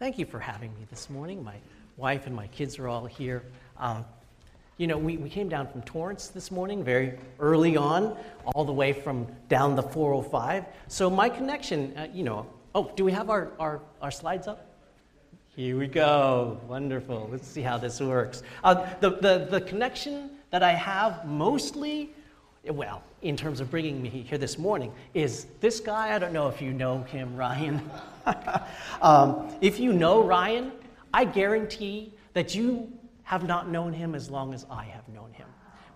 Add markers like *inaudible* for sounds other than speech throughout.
Thank you for having me this morning. My wife and my kids are all here. Um, you know, we, we came down from Torrance this morning very early on, all the way from down the 405. So my connection, uh, you know, oh, do we have our, our, our slides up? Here we go. Wonderful. Let's see how this works. Uh, the, the, the connection that I have mostly, well, in terms of bringing me here this morning, is this guy. I don't know if you know him, *laughs* Ryan. um, if you know Ryan, I guarantee that you have not known him as long as I have known him.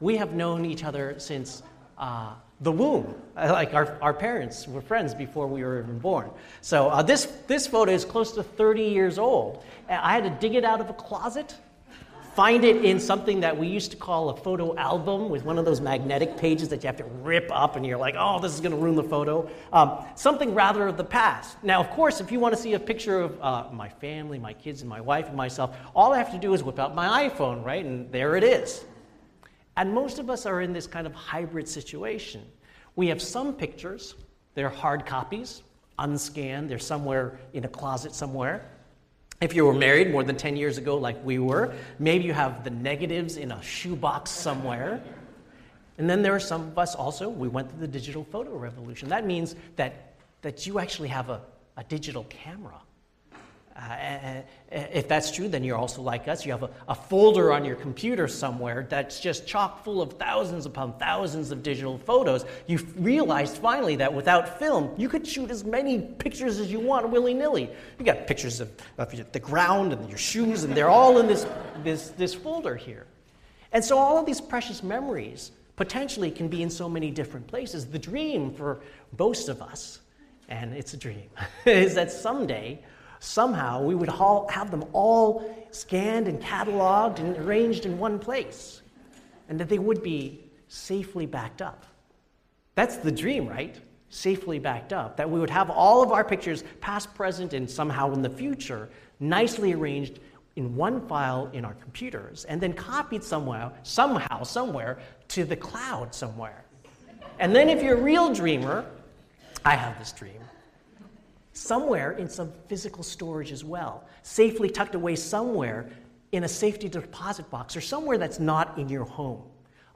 We have known each other since uh, the womb. Like our, our parents were friends before we were even born. So uh, this, this photo is close to 30 years old. I had to dig it out of a closet find it in something that we used to call a photo album with one of those magnetic pages that you have to rip up and you're like, oh, this is going to ruin the photo. Um, something rather of the past. Now, of course, if you want to see a picture of uh, my family, my kids, and my wife and myself, all I have to do is whip out my iPhone, right? And there it is. And most of us are in this kind of hybrid situation. We have some pictures, they're hard copies, unscanned, they're somewhere in a closet somewhere. If you were married more than 10 years ago, like we were, maybe you have the negatives in a shoebox somewhere. And then there are some of us also, we went through the digital photo revolution. That means that, that you actually have a, a digital camera. Uh, eh, eh, eh, if that's true, then you're also like us. You have a, a, folder on your computer somewhere that's just chock full of thousands upon thousands of digital photos. You've realized finally that without film, you could shoot as many pictures as you want willy nilly. You got pictures of, of the ground and your shoes, and they're all in this, this, this folder here. And so all of these precious memories potentially can be in so many different places. The dream for most of us, and it's a dream, *laughs* is that someday somehow we would have them all scanned and cataloged and arranged in one place, and that they would be safely backed up. That's the dream, right? Safely backed up. That we would have all of our pictures, past, present, and somehow in the future, nicely arranged in one file in our computers, and then copied somewhere, somehow, somewhere, to the cloud somewhere. And then if you're a real dreamer, I have this dream somewhere in some physical storage as well, safely tucked away somewhere in a safety deposit box or somewhere that's not in your home.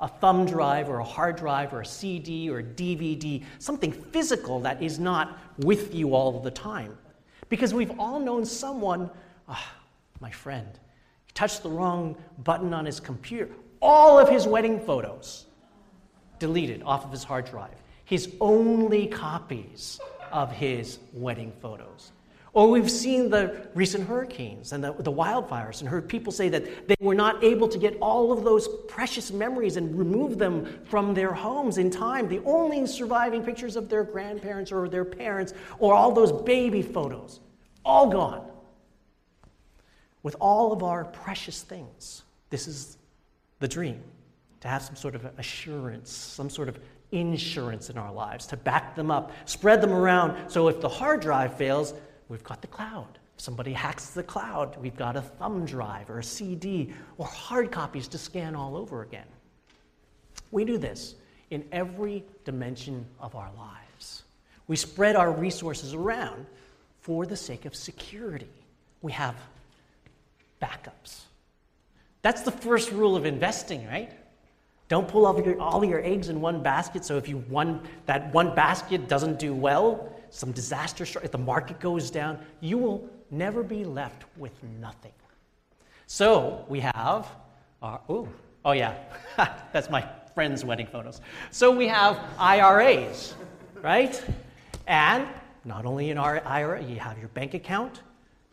A thumb drive or a hard drive or a CD or a DVD, something physical that is not with you all the time. Because we've all known someone, oh, my friend, he touched the wrong button on his computer. All of his wedding photos deleted off of his hard drive. His only copies of his wedding photos. Or we've seen the recent hurricanes and the, the, wildfires and heard people say that they were not able to get all of those precious memories and remove them from their homes in time. The only surviving pictures of their grandparents or their parents or all those baby photos, all gone. With all of our precious things, this is the dream to have some sort of assurance, some sort of insurance in our lives to back them up, spread them around. So if the hard drive fails, we've got the cloud. If somebody hacks the cloud, we've got a thumb drive or a CD or hard copies to scan all over again. We do this in every dimension of our lives. We spread our resources around for the sake of security. We have backups. That's the first rule of investing, right? Don't pull all your, all your eggs in one basket. So if you one, that one basket doesn't do well, some disaster, if the market goes down, you will never be left with nothing. So we have our, oh, oh yeah, *laughs* that's my friend's wedding photos. So we have IRAs, right? And not only in our IRA, you have your bank account,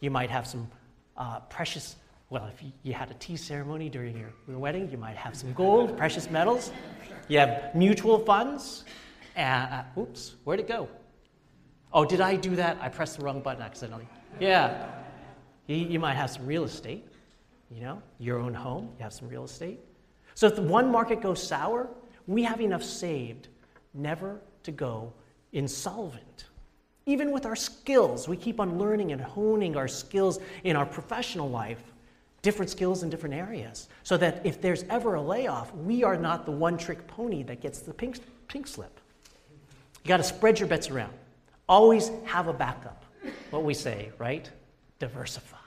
you might have some uh, precious well, if you had a tea ceremony during your, wedding, you might have some gold, precious metals. You have mutual funds. Uh, oops, where'd it go? Oh, did I do that? I pressed the wrong button accidentally. Yeah. You, you might have some real estate, you know, your own home, you have some real estate. So if one market goes sour, we have enough saved never to go insolvent. Even with our skills, we keep on learning and honing our skills in our professional life different skills in different areas so that if there's ever a layoff, we are not the one trick pony that gets the pink, pink slip. You got to spread your bets around. Always have a backup, what we say, right? diversify.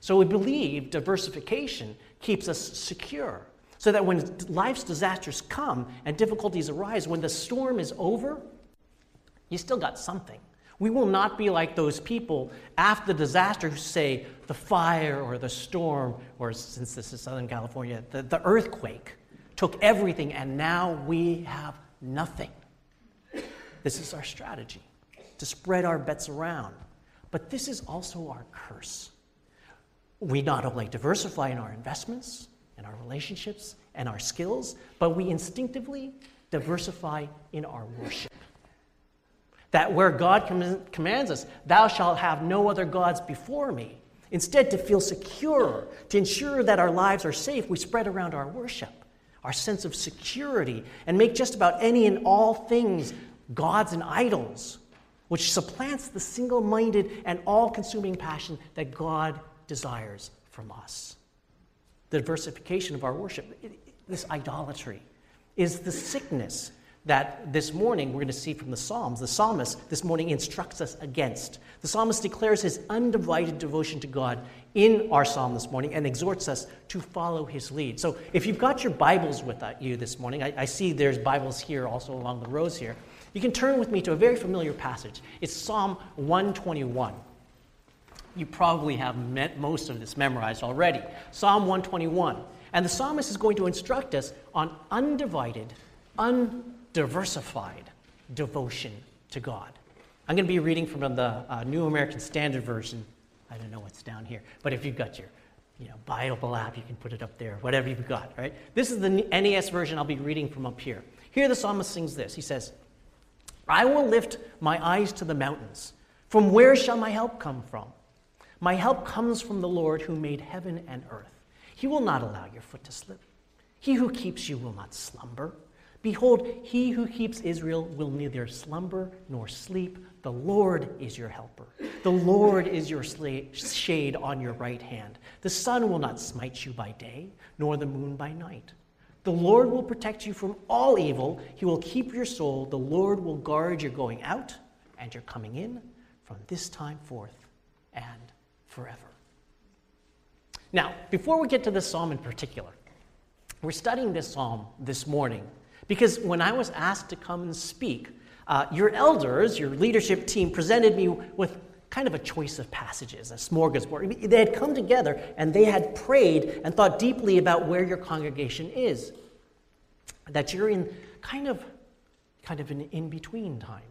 So we believe diversification keeps us secure. So that when life's disasters come and difficulties arise, when the storm is over, you still got something. We will not be like those people after the disaster who say the fire or the storm, or since this is Southern California, the, the earthquake took everything and now we have nothing. This is our strategy to spread our bets around. But this is also our curse. We not only diversify in our investments, in our relationships, and our skills, but we instinctively diversify in our worship. That where God com- commands us, thou shalt have no other gods before me. Instead, to feel secure, to ensure that our lives are safe, we spread around our worship, our sense of security, and make just about any and all things gods and idols, which supplants the single minded and all consuming passion that God desires from us. The diversification of our worship, this idolatry, is the sickness that this morning we're going to see from the Psalms. The psalmist this morning instructs us against. The psalmist declares his undivided devotion to God in our psalm this morning and exhorts us to follow his lead. So if you've got your Bibles with uh, you this morning, I, I see there's Bibles here also along the rows here. You can turn with me to a very familiar passage. It's Psalm 121. You probably have most of this memorized already. Psalm 121. And the psalmist is going to instruct us on undivided, undiversified devotion to God. I'm going to be reading from the uh, New American Standard Version. I don't know what's down here, but if you've got your you know, Bible app, you can put it up there, whatever you've got, right? This is the NAS version I'll be reading from up here. Here the psalmist sings this. He says, I will lift my eyes to the mountains. From where shall my help come from? My help comes from the Lord who made heaven and earth. He will not allow your foot to slip. He who keeps you will not slumber. Behold, he who keeps Israel will neither slumber nor sleep. The Lord is your helper. The Lord is your shade on your right hand. The sun will not smite you by day, nor the moon by night. The Lord will protect you from all evil. He will keep your soul. The Lord will guard your going out and your coming in from this time forth and forever. Now, before we get to this psalm in particular, we're studying this psalm this morning because when I was asked to come and speak, uh, your elders, your leadership team, presented me with kind of a choice of passages, a smorgasbord. They had come together and they had prayed and thought deeply about where your congregation is. That you're in kind of, kind of an in between time,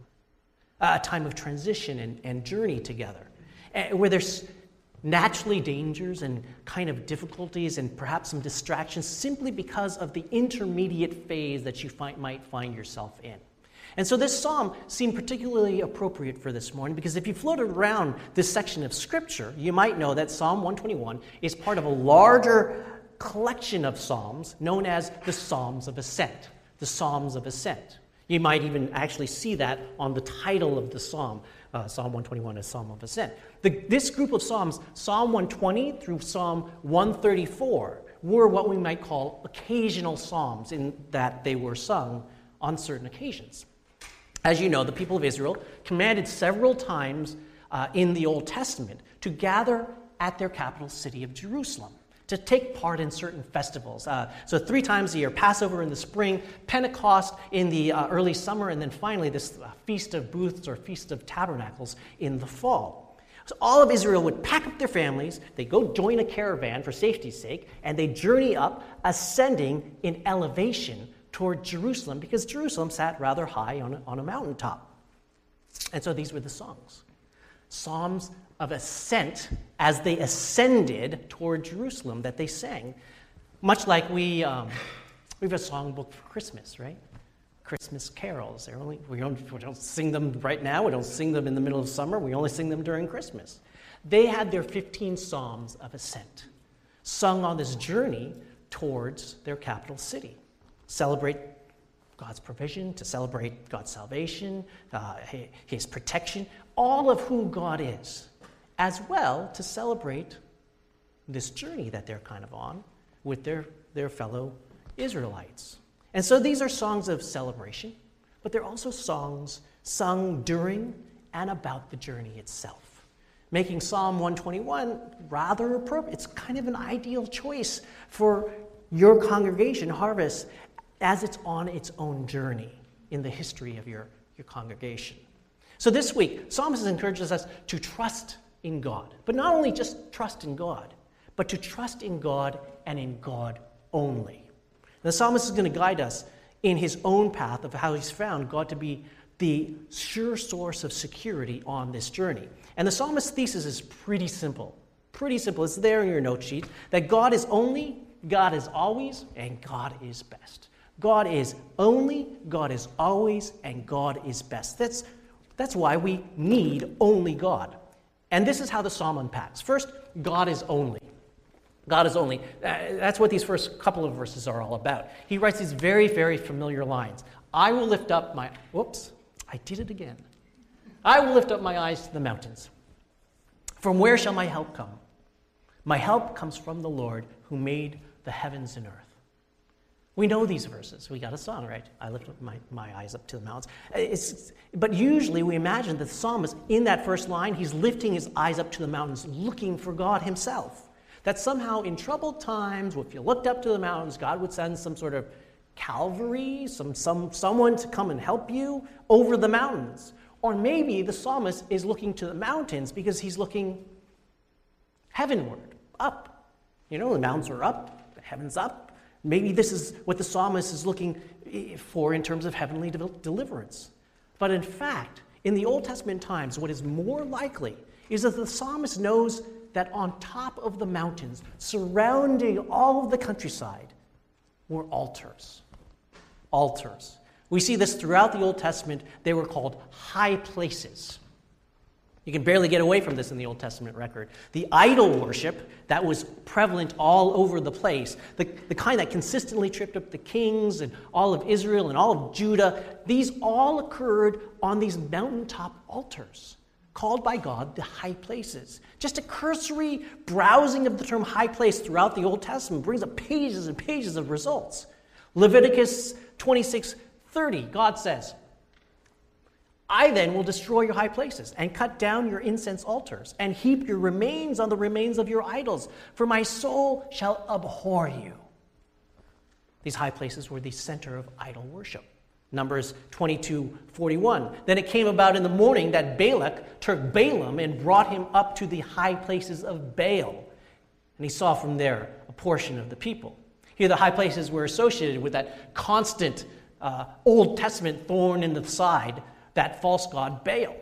a time of transition and, and journey together, where there's naturally dangers and kind of difficulties and perhaps some distractions simply because of the intermediate phase that you find, might find yourself in. And so this psalm seemed particularly appropriate for this morning because if you floated around this section of scripture, you might know that Psalm 121 is part of a larger collection of psalms known as the Psalms of Ascent. The Psalms of Ascent. You might even actually see that on the title of the psalm. Uh, psalm 121 is Psalm of Ascent. The, this group of Psalms, Psalm 120 through Psalm 134, were what we might call occasional Psalms in that they were sung on certain occasions. As you know, the people of Israel commanded several times uh, in the Old Testament to gather at their capital city of Jerusalem to take part in certain festivals. Uh, so, three times a year Passover in the spring, Pentecost in the uh, early summer, and then finally this uh, Feast of Booths or Feast of Tabernacles in the fall. So all of Israel would pack up their families, they go join a caravan for safety's sake, and they journey up, ascending in elevation toward Jerusalem, because Jerusalem sat rather high on a, on a mountaintop. And so these were the songs Psalms of ascent as they ascended toward Jerusalem that they sang. Much like we, um, we have a songbook for Christmas, right? Christmas carols. Only, we, don't, we don't sing them right now, we don't sing them in the middle of summer, we only sing them during Christmas. They had their 15 Psalms of Ascent, sung on this journey towards their capital city. Celebrate God's provision, to celebrate God's salvation, uh, His protection, all of who God is, as well to celebrate this journey that they're kind of on with their, their fellow Israelites. And so these are songs of celebration, but they're also songs sung during and about the journey itself. making Psalm 121 rather appropriate. It's kind of an ideal choice for your congregation, Harvest, as it's on its own journey in the history of your, your congregation. So this week, Psalmist encourages us to trust in God, but not only just trust in God, but to trust in God and in God only. The psalmist is going to guide us in his own path of how he's found God to be the sure source of security on this journey. And the psalmist's thesis is pretty simple. Pretty simple. It's there in your note sheet that God is only, God is always, and God is best. God is only, God is always, and God is best. That's, that's why we need only God. And this is how the psalm unpacks. First, God is only. God is only. Uh, that's what these first couple of verses are all about. He writes these very, very familiar lines. I will lift up my. Whoops, I did it again. I will lift up my eyes to the mountains. From where shall my help come? My help comes from the Lord who made the heavens and earth. We know these verses. We got a song, right? I lift my, my eyes up to the mountains. It's, but usually we imagine that the psalmist, in that first line, he's lifting his eyes up to the mountains, looking for God himself. That somehow in troubled times, if you looked up to the mountains, God would send some sort of Calvary, some, some, someone to come and help you over the mountains. Or maybe the psalmist is looking to the mountains because he's looking heavenward, up. You know, the mountains are up, the heaven's up. Maybe this is what the psalmist is looking for in terms of heavenly de- deliverance. But in fact, in the Old Testament times, what is more likely is that the psalmist knows that on top of the mountains, surrounding all of the countryside, were altars. Altars. We see this throughout the Old Testament. They were called high places. You can barely get away from this in the Old Testament record. The idol worship that was prevalent all over the place, the, the kind that consistently tripped up the kings and all of Israel and all of Judah, these all occurred on these mountaintop altars called by God the high places. Just a cursory browsing of the term high place throughout the Old Testament brings up pages and pages of results. Leviticus 26 30, God says, I then will destroy your high places and cut down your incense altars and heap your remains on the remains of your idols, for my soul shall abhor you. These high places were the center of idol worship. Numbers 22 41. Then it came about in the morning that Balak took Balaam and brought him up to the high places of Baal. And he saw from there a portion of the people. Here, the high places were associated with that constant uh, Old Testament thorn in the side, that false god Baal.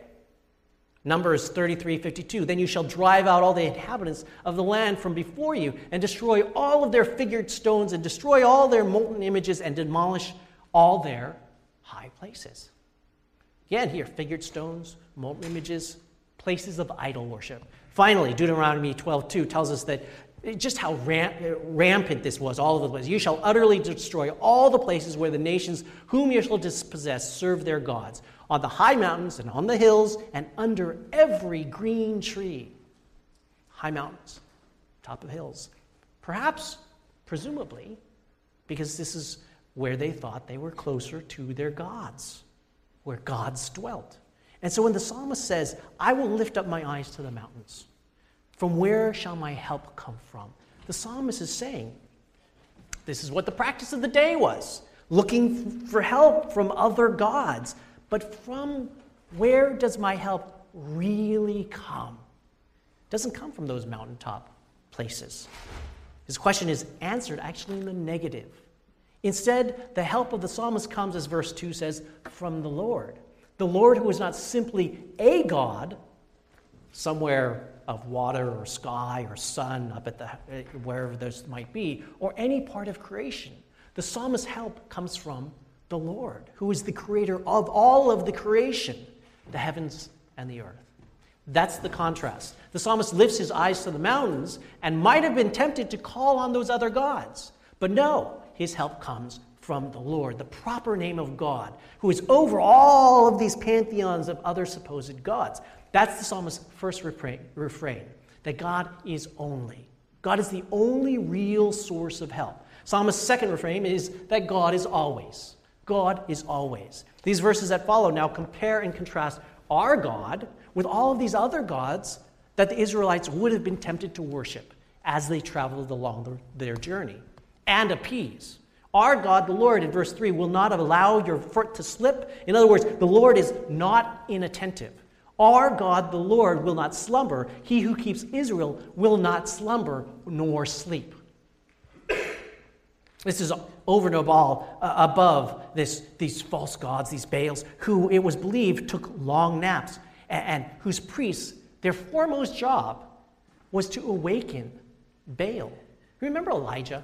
Numbers 33 52. Then you shall drive out all the inhabitants of the land from before you, and destroy all of their figured stones, and destroy all their molten images, and demolish all their high places. Again, here, figured stones, molten images, places of idol worship. Finally, Deuteronomy 12:2 tells us that just how rampant this was all over the place. You shall utterly destroy all the places where the nations whom you shall dispossess serve their gods, on the high mountains and on the hills and under every green tree. High mountains, top of hills. Perhaps, presumably, because this is where they thought they were closer to their gods, where gods dwelt. And so when the psalmist says, I will lift up my eyes to the mountains, from where shall my help come from? The psalmist is saying, this is what the practice of the day was looking for help from other gods. But from where does my help really come? It doesn't come from those mountaintop places. His question is answered actually in the negative. Instead, the help of the psalmist comes, as verse 2 says, from the Lord. The Lord, who is not simply a God, somewhere of water or sky or sun up at the eh, wherever those might be, or any part of creation. The psalmist's help comes from the Lord, who is the creator of all of the creation, the heavens and the earth. That's the contrast. The psalmist lifts his eyes to the mountains and might have been tempted to call on those other gods. But no, his help comes from the Lord, the proper name of God, who is over all of these pantheons of other supposed gods. That's the psalmist's first refrain that God is only. God is the only real source of help. Psalmist's second refrain is that God is always. God is always. These verses that follow now compare and contrast our God with all of these other gods that the Israelites would have been tempted to worship as they traveled along their journey and appease. Our God, the Lord, in verse 3, will not allow your foot to slip. In other words, the Lord is not inattentive. Our God, the Lord, will not slumber. He who keeps Israel will not slumber nor sleep. This is over and above, uh, above this, these false gods, these Baals, who it was believed took long naps, and, and whose priests, their foremost job was to awaken Baal. Remember Elijah?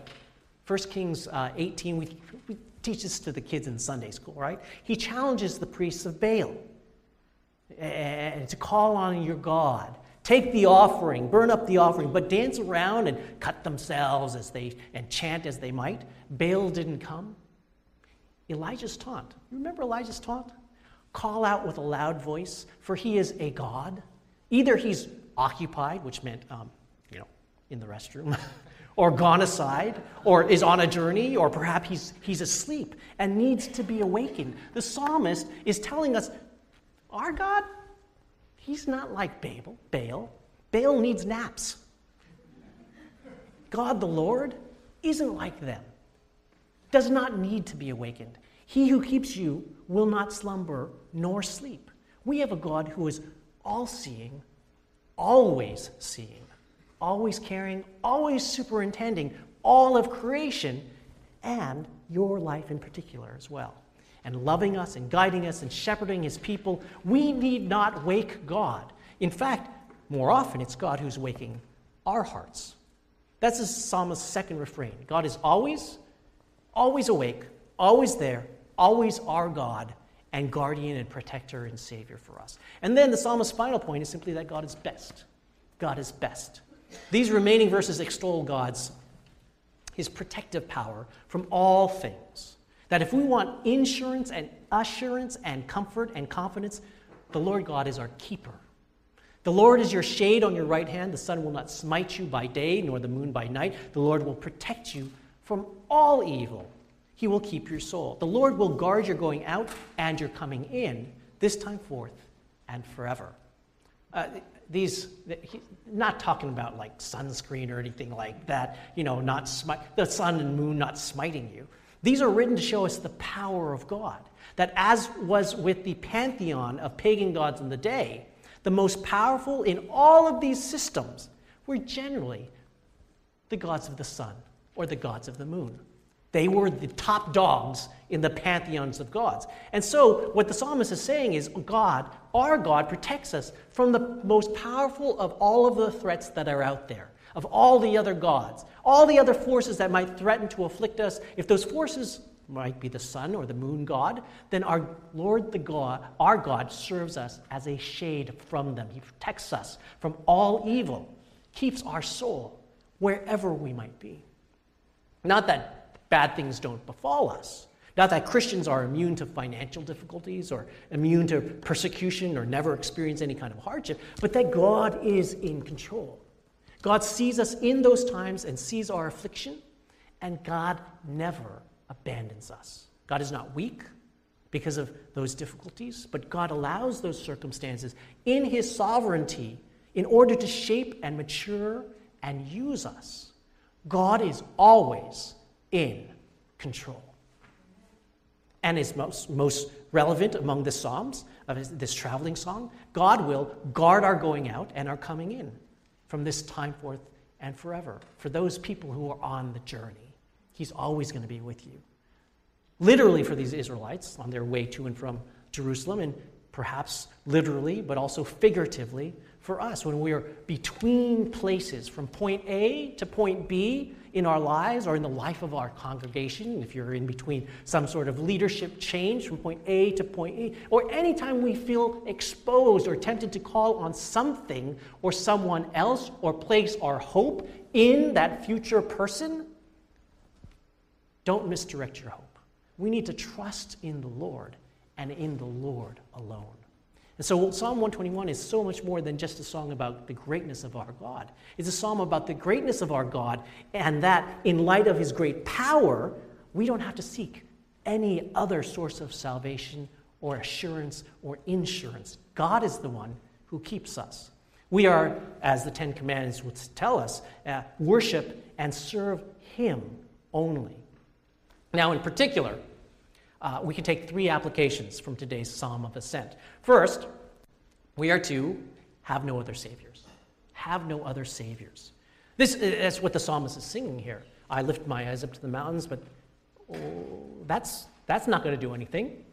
1 Kings uh, 18, we, we teach this to the kids in Sunday school, right? He challenges the priests of Baal and to call on your God. Take the offering, burn up the offering, but dance around and cut themselves as they and chant as they might. Baal didn't come. Elijah's taunt. You remember Elijah's taunt? Call out with a loud voice, for he is a God. Either he's occupied, which meant, um, you know, in the restroom, *laughs* or gone aside, or is on a journey, or perhaps he's, he's asleep and needs to be awakened. The psalmist is telling us our God, he's not like Babel, Baal. Baal needs naps. God the Lord isn't like them, does not need to be awakened. He who keeps you will not slumber nor sleep. We have a God who is all seeing, always seeing, always caring, always superintending all of creation and your life in particular as well and loving us and guiding us and shepherding his people. We need not wake God. In fact, more often it's God who's waking our hearts. That's the psalmist's second refrain. God is always, always awake, always there, always our God and guardian and protector and savior for us. And then the psalmist's final point is simply that God is best. God is best. These remaining verses extol God's his protective power from all things. That if we want insurance and assurance and comfort and confidence, the Lord God is our keeper. The Lord is your shade on your right hand. The sun will not smite you by day, nor the moon by night. The Lord will protect you from all evil. He will keep your soul. The Lord will guard your going out and your coming in, this time forth and forever. Uh, these, not talking about like sunscreen or anything like that, you know, not smite, the sun and moon not smiting you. These are written to show us the power of God. That, as was with the pantheon of pagan gods in the day, the most powerful in all of these systems were generally the gods of the sun or the gods of the moon. They were the top dogs in the pantheons of gods. And so, what the psalmist is saying is God, our God, protects us from the most powerful of all of the threats that are out there of all the other gods, all the other forces that might threaten to afflict us. If those forces might be the sun or the moon god, then our Lord the God, our God, serves us as a shade from them. He protects us from all evil, keeps our soul wherever we might be. Not that bad things don't befall us. Not that Christians are immune to financial difficulties or immune to persecution or never experience any kind of hardship, but that God is in control. God sees us in those times and sees our affliction, and God never abandons us. God is not weak because of those difficulties, but God allows those circumstances in His sovereignty in order to shape and mature and use us. God is always in control. And is most, most relevant among the Psalms of this traveling song, God will guard our going out and our coming in from this time forth and forever for those people who are on the journey. He's always going to be with you. Literally, for these Israelites on their way to and from Jerusalem, and perhaps literally, but also figuratively for us when we are between places from point A to point B in our lives or in the life of our congregation, if you're in between some sort of leadership change from point A to point E, or anytime we feel exposed or tempted to call on something or someone else or place our hope in that future person, don't misdirect your hope. We need to trust in the Lord and in the Lord alone. And so Psalm 121 is so much more than just a song about the greatness of our God. It's a psalm about the greatness of our God, and that in light of his great power, we don't have to seek any other source of salvation or assurance or insurance. God is the one who keeps us. We are, as the Ten Commandments would tell us, uh, worship and serve Him only. Now, in particular, uh, we can take three applications from today's Psalm of Ascent. First, we are to have no other saviors. Have no other saviors. This is what the psalmist is singing here. I lift my eyes up to the mountains, but oh, that's, that's not going to do anything.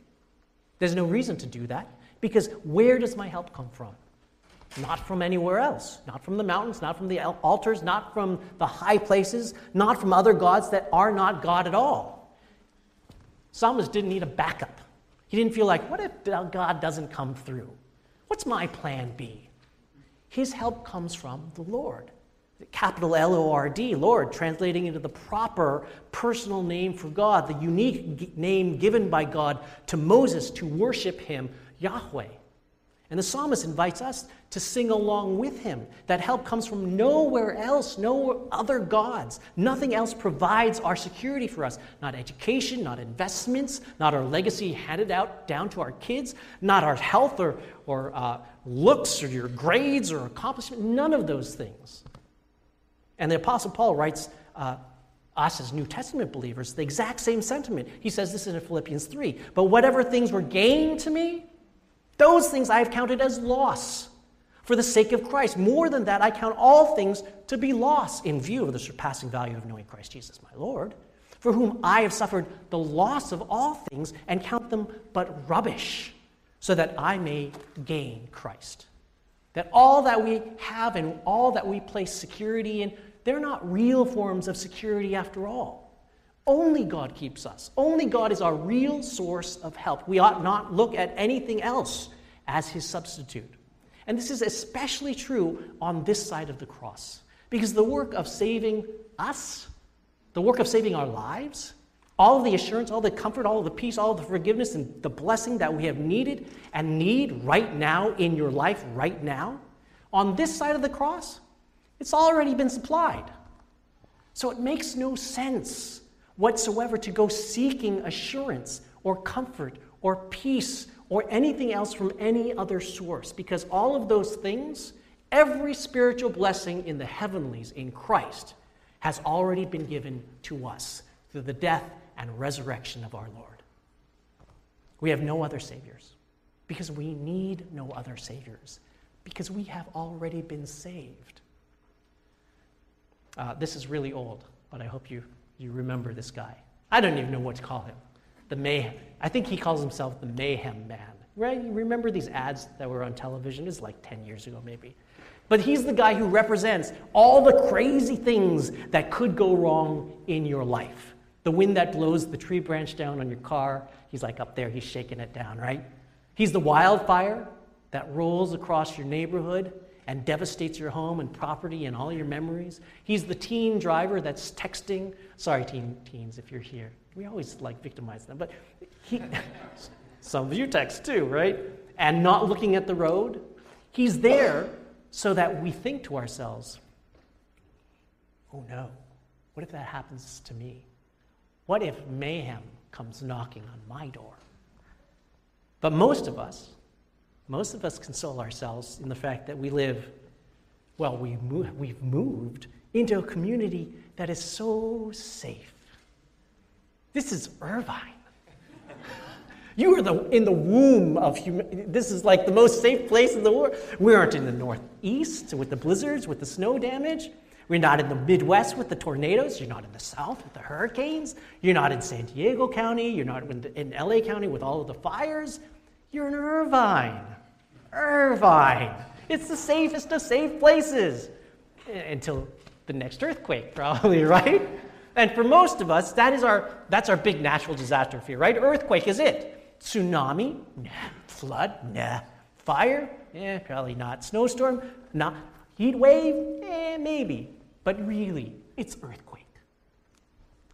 There's no reason to do that because where does my help come from? Not from anywhere else. Not from the mountains, not from the altars, not from the high places, not from other gods that are not God at all. Psalmist didn't need a backup. He didn't feel like, what if God doesn't come through? What's my plan B? His help comes from the Lord. Capital L O R D, Lord, translating into the proper personal name for God, the unique name given by God to Moses to worship him, Yahweh. And the psalmist invites us to sing along with him. That help comes from nowhere else, no other gods. Nothing else provides our security for us. Not education, not investments, not our legacy handed out down to our kids, not our health or, or uh, looks or your grades or accomplishment, none of those things. And the Apostle Paul writes uh, us as New Testament believers the exact same sentiment. He says this in Philippians 3 But whatever things were gained to me, those things I have counted as loss for the sake of Christ. More than that, I count all things to be loss in view of the surpassing value of knowing Christ Jesus, my Lord, for whom I have suffered the loss of all things and count them but rubbish, so that I may gain Christ. That all that we have and all that we place security in, they're not real forms of security after all. Only God keeps us. Only God is our real source of help. We ought not look at anything else as his substitute. And this is especially true on this side of the cross. Because the work of saving us, the work of saving our lives, all of the assurance, all the comfort, all the peace, all the forgiveness, and the blessing that we have needed and need right now in your life, right now, on this side of the cross, it's already been supplied. So it makes no sense whatsoever to go seeking assurance or comfort or peace or anything else from any other source because all of those things, every spiritual blessing in the heavenlies in Christ, has already been given to us through the death and resurrection of our Lord. We have no other saviors because we need no other saviors because we have already been saved. Uh, this is really old, but I hope you you remember this guy. I don't even know what to call him. The mayhem. I think he calls himself the mayhem man. Right? You remember these ads that were on television? It's like 10 years ago, maybe. But he's the guy who represents all the crazy things that could go wrong in your life. The wind that blows the tree branch down on your car, he's like up there, he's shaking it down, right? He's the wildfire that rolls across your neighborhood and devastates your home and property and all your memories. He's the teen driver that's texting. Sorry, teen teens, if you're here. We always like victimize them, but he, *laughs* some of you text too, right? And not looking at the road. He's there so that we think to ourselves, oh no, what if that happens to me? What if mayhem comes knocking on my door? But most of us, most of us console ourselves in the fact that we live, well, we we've moved into a community that is so safe. This is Irvine. *laughs* You are the, in the womb of human. This is like the most safe place in the world. We aren't in the Northeast with the blizzards, with the snow damage. We're not in the Midwest with the tornadoes. You're not in the South with the hurricanes. You're not in San Diego County. You're not in, in LA County with all of the fires. You're in Irvine. Irvine. It's the safest of safe places until the next earthquake, probably, *laughs* right? And for most of us, that is our, that's our big natural disaster fear, right? Earthquake is it. Tsunami? Nah. Flood? Nah. Fire? Eh, probably not. Snowstorm? Not. Heat wave? Eh, maybe. But really, it's earthquake.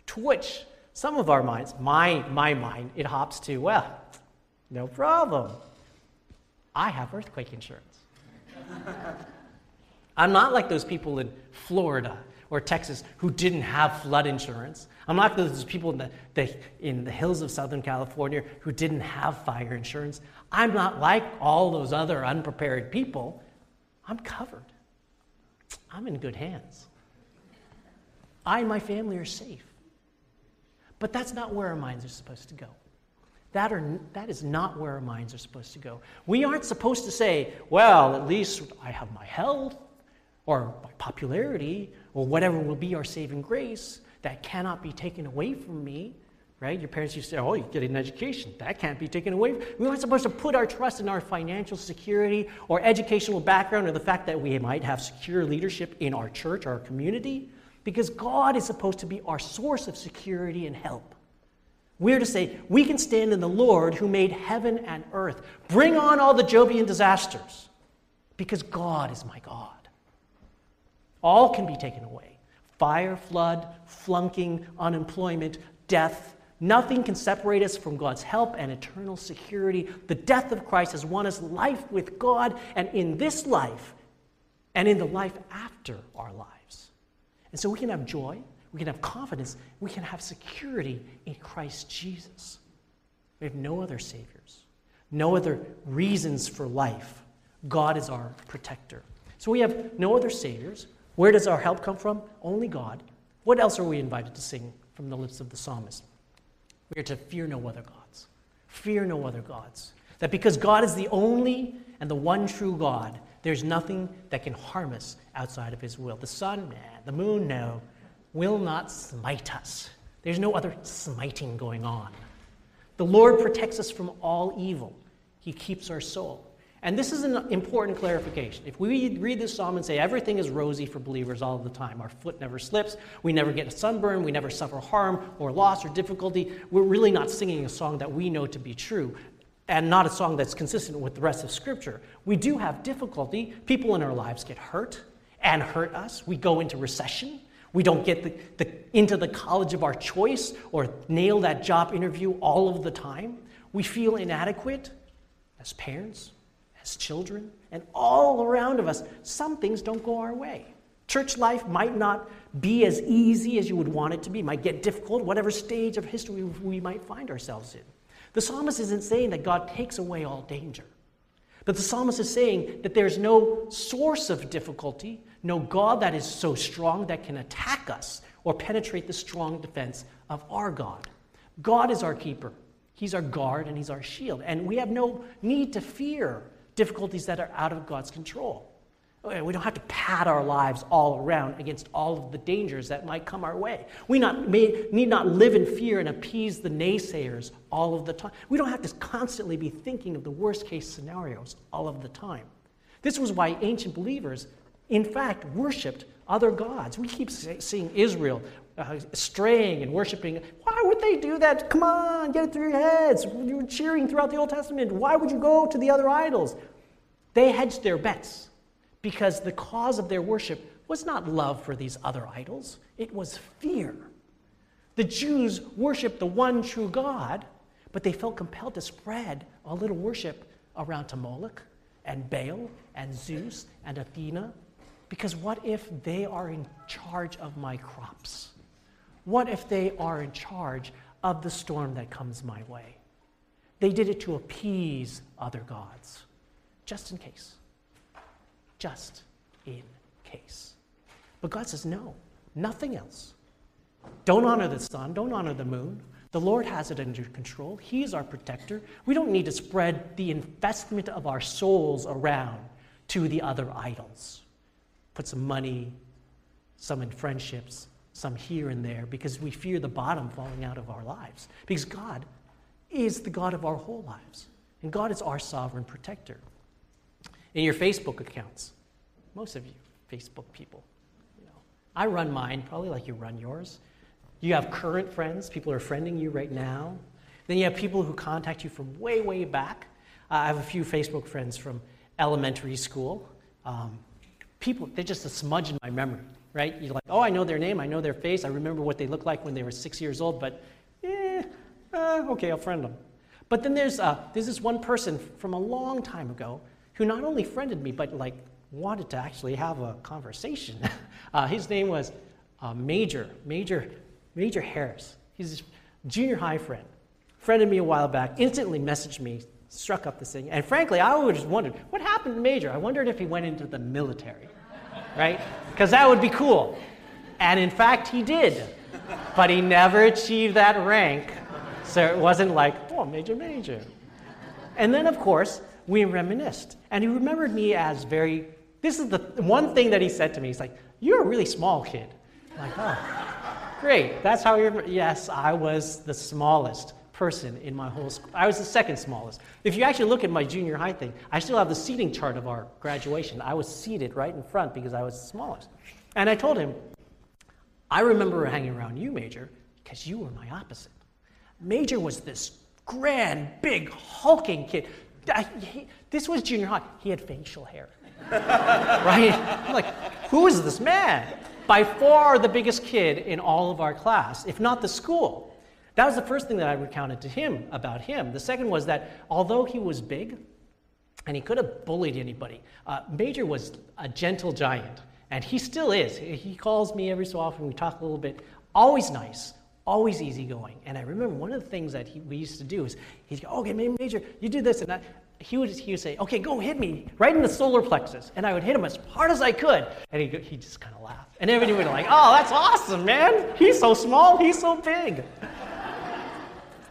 To which some of our minds, my, my mind, it hops to, well, no problem. I have earthquake insurance. I'm not like those people in Florida or Texas who didn't have flood insurance. I'm not like those people in the, the, in the hills of Southern California who didn't have fire insurance. I'm not like all those other unprepared people. I'm covered. I'm in good hands. I and my family are safe. But that's not where our minds are supposed to go. That, are, that is not where our minds are supposed to go. We aren't supposed to say, well, at least I have my health or my popularity or whatever will be our saving grace that cannot be taken away from me. Right? Your parents used to say, oh, you get an education. That can't be taken away. We aren't supposed to put our trust in our financial security or educational background or the fact that we might have secure leadership in our church, our community, because God is supposed to be our source of security and help. We're to say, we can stand in the Lord who made heaven and earth. Bring on all the Jobian disasters because God is my God. All can be taken away fire, flood, flunking, unemployment, death. Nothing can separate us from God's help and eternal security. The death of Christ has won us life with God, and in this life and in the life after our lives. And so we can have joy, we can have confidence, we can have security in Christ Jesus. We have no other saviors, no other reasons for life. God is our protector. So we have no other saviors. Where does our help come from? Only God. What else are we invited to sing from the lips of the psalmist? We are to fear no other gods. Fear no other gods. That because God is the only and the one true God, there's nothing that can harm us outside of his will. The sun, nah. The moon, no will not smite us. There's no other smiting going on. The Lord protects us from all evil, He keeps our soul. And this is an important clarification. If we read this psalm and say everything is rosy for believers all the time, our foot never slips, we never get a sunburn, we never suffer harm or loss or difficulty, we're really not singing a song that we know to be true and not a song that's consistent with the rest of Scripture. We do have difficulty. People in our lives get hurt and hurt us. We go into recession. We don't get the, the, into the college of our choice or nail that job interview all of the time. We feel inadequate as parents, as children, and all around of us. Some things don't go our way. Church life might not be as easy as you would want it to be, might get difficult, whatever stage of history we might find ourselves in. The psalmist isn't saying that God takes away all danger. But the psalmist is saying that there's no source of difficulty, no God that is so strong that can attack us or penetrate the strong defense of our God. God is our keeper, He's our guard, and He's our shield. And we have no need to fear difficulties that are out of God's control. We don't have to pad our lives all around against all of the dangers that might come our way. We not, may, need not live in fear and appease the naysayers all of the time. We don't have to constantly be thinking of the worst case scenarios all of the time. This was why ancient believers, in fact, worshiped other gods. We keep seeing Israel uh, straying and worshiping. Why would they do that? Come on, get it through your heads. You were cheering throughout the Old Testament. Why would you go to the other idols? They hedged their bets because the cause of their worship was not love for these other idols, it was fear. The Jews worshiped the one true God, but they felt compelled to spread a little worship around to Moloch and Baal and Zeus and Athena. Because what if they are in charge of my crops? What if they are in charge of the storm that comes my way? They did it to appease other gods, just in case just in case. But God says, no, nothing else. Don't honor the sun, don't honor the moon. The Lord has it under control. He is our protector. We don't need to spread the investment of our souls around to the other idols. Put some money, some in friendships, some here and there, because we fear the bottom falling out of our lives. Because God is the God of our whole lives, and God is our sovereign protector in your Facebook accounts. Most of you Facebook people. You know, I run mine probably like you run yours. You have current friends, people are friending you right now. Then you have people who contact you from way, way back. Uh, I have a few Facebook friends from elementary school. Um, people, they're just a smudge in my memory, right? You're like, oh, I know their name, I know their face, I remember what they looked like when they were six years old, but eh, uh, okay, I'll friend them. But then there's, uh, there's this one person from a long time ago who not only friended me, but like wanted to actually have a conversation. *laughs* uh, his name was uh, Major, Major, Major Harris. He's a junior high friend. Friended me a while back, instantly messaged me struck up the singing. And frankly, I always wondered what happened to Major. I wondered if he went into the military, right? Because that would be cool. And in fact, he did. But he never achieved that rank. So it wasn't like, oh, Major, Major. And then, of course, we reminisced. And he remembered me as very, this is the one thing that he said to me. He's like, You're a really small kid. I'm like, oh, great. That's how you're, yes, I was the smallest person in my whole school. I was the second smallest. If you actually look at my junior high thing, I still have the seating chart of our graduation. I was seated right in front because I was the smallest. And I told him, I remember hanging around you, Major, because you were my opposite. Major was this grand, big, hulking kid. I, he, this was junior high. He had facial hair. *laughs* right? I'm like, who is this man? By far the biggest kid in all of our class, if not the school. That was the first thing that I recounted to him about him. The second was that although he was big and he could have bullied anybody, uh, Major was a gentle giant, and he still is. He calls me every so often, we talk a little bit, always nice, always easygoing. And I remember one of the things that he, we used to do is he'd go, okay, Major, you do this. And I, he, would, he would say, okay, go hit me right in the solar plexus. And I would hit him as hard as I could. And he'd, he'd just kind of laugh. And everybody would be like, oh, that's awesome, man. He's so small, he's so big.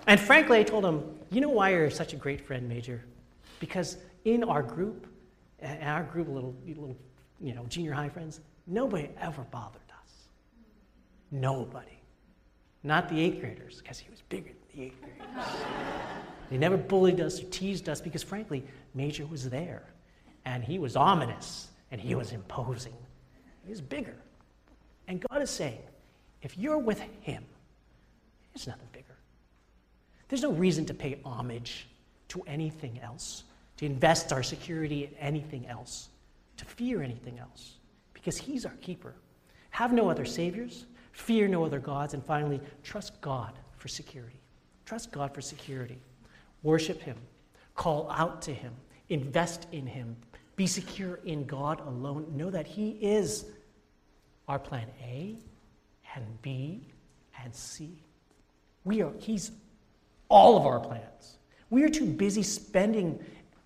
And frankly, I told him, you know why you're such a great friend, Major? Because in our group, in our group of little, little you know, junior high friends, nobody ever bothered us. Nobody. Not the eighth graders, because he was bigger than the eighth graders. they never bullied us or teased us because, frankly, Major was there. And he was ominous and he was imposing. He was bigger. And God is saying, if you're with him, there's nothing bigger. There's no reason to pay homage to anything else, to invest our security in anything else, to fear anything else, because He's our keeper. Have no other saviors, fear no other gods, and finally, trust God for security. Trust God for security. Worship Him, call out to Him, invest in Him, be secure in God alone. Know that He is our plan A and B and C. We are, He's all of our plans. We are too busy spending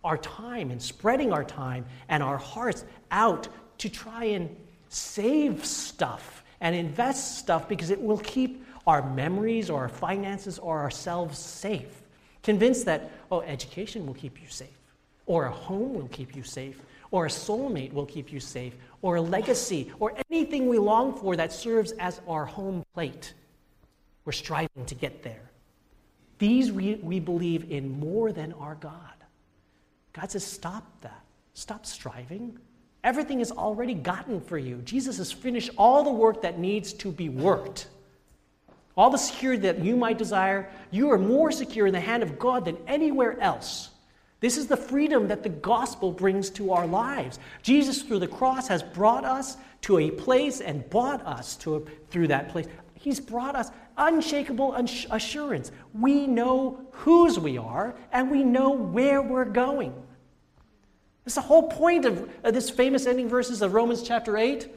our time and spreading our time and our hearts out to try and save stuff and invest stuff because it will keep our memories or our finances or ourselves safe. Convinced that, oh, education will keep you safe, or a home will keep you safe, or a soulmate will keep you safe, or a legacy, or anything we long for that serves as our home plate. We're striving to get there. These we, we believe in more than our God. God says, stop that. Stop striving. Everything is already gotten for you. Jesus has finished all the work that needs to be worked. All the security that you might desire, you are more secure in the hand of God than anywhere else. This is the freedom that the gospel brings to our lives. Jesus, through the cross, has brought us to a place and bought us to a, through that place. He's brought us unshakable assurance. We know whose we are and we know where we're going. That's the whole point of, this famous ending verses of Romans chapter 8.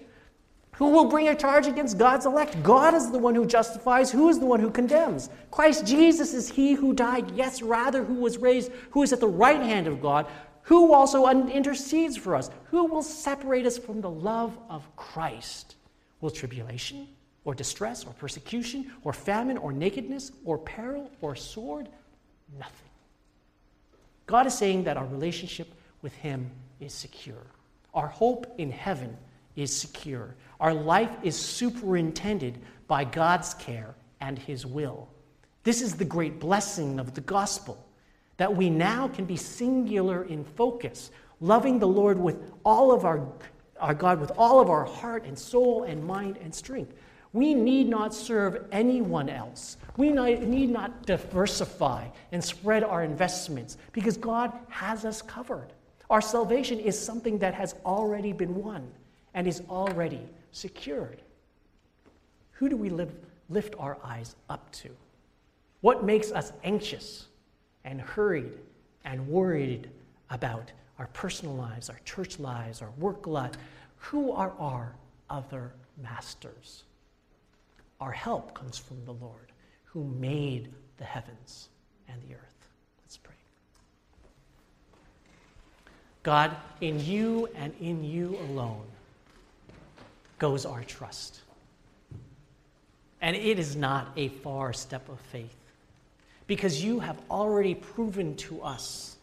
Who will bring a charge against God's elect? God is the one who justifies. Who is the one who condemns? Christ Jesus is he who died, yes, rather, who was raised, who is at the right hand of God, who also intercedes for us. Who will separate us from the love of Christ? Will tribulation? Or distress or persecution or famine or nakedness or peril or sword? Nothing. God is saying that our relationship with Him is secure. Our hope in heaven is secure. Our life is superintended by God's care and His will. This is the great blessing of the gospel that we now can be singular in focus, loving the Lord with all of our, our God with all of our heart and soul and mind and strength. We need not serve anyone else. We need not diversify and spread our investments because God has us covered. Our salvation is something that has already been won and is already secured. Who do we live, lift our eyes up to? What makes us anxious and hurried and worried about our personal lives, our church lives, our work lives? Who are our other masters? Our help comes from the Lord who made the heavens and the earth. Let's pray. God, in you and in you alone goes our trust. And it is not a far step of faith because you have already proven to us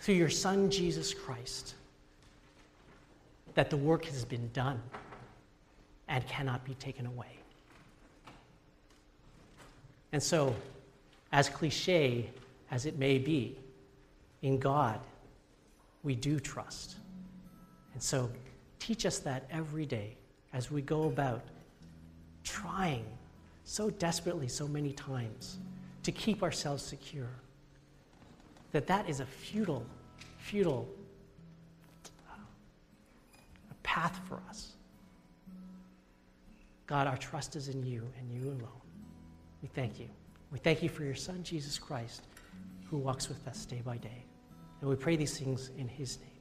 through your Son, Jesus Christ, that the work has been done and cannot be taken away. And so, as cliche as it may be, in God, we do trust. And so, teach us that every day as we go about trying so desperately, so many times, to keep ourselves secure. That that is a futile, futile uh, path for us. God, our trust is in you and you alone. We thank you. We thank you for your Son, Jesus Christ, who walks with us day by day. And we pray these things in his name.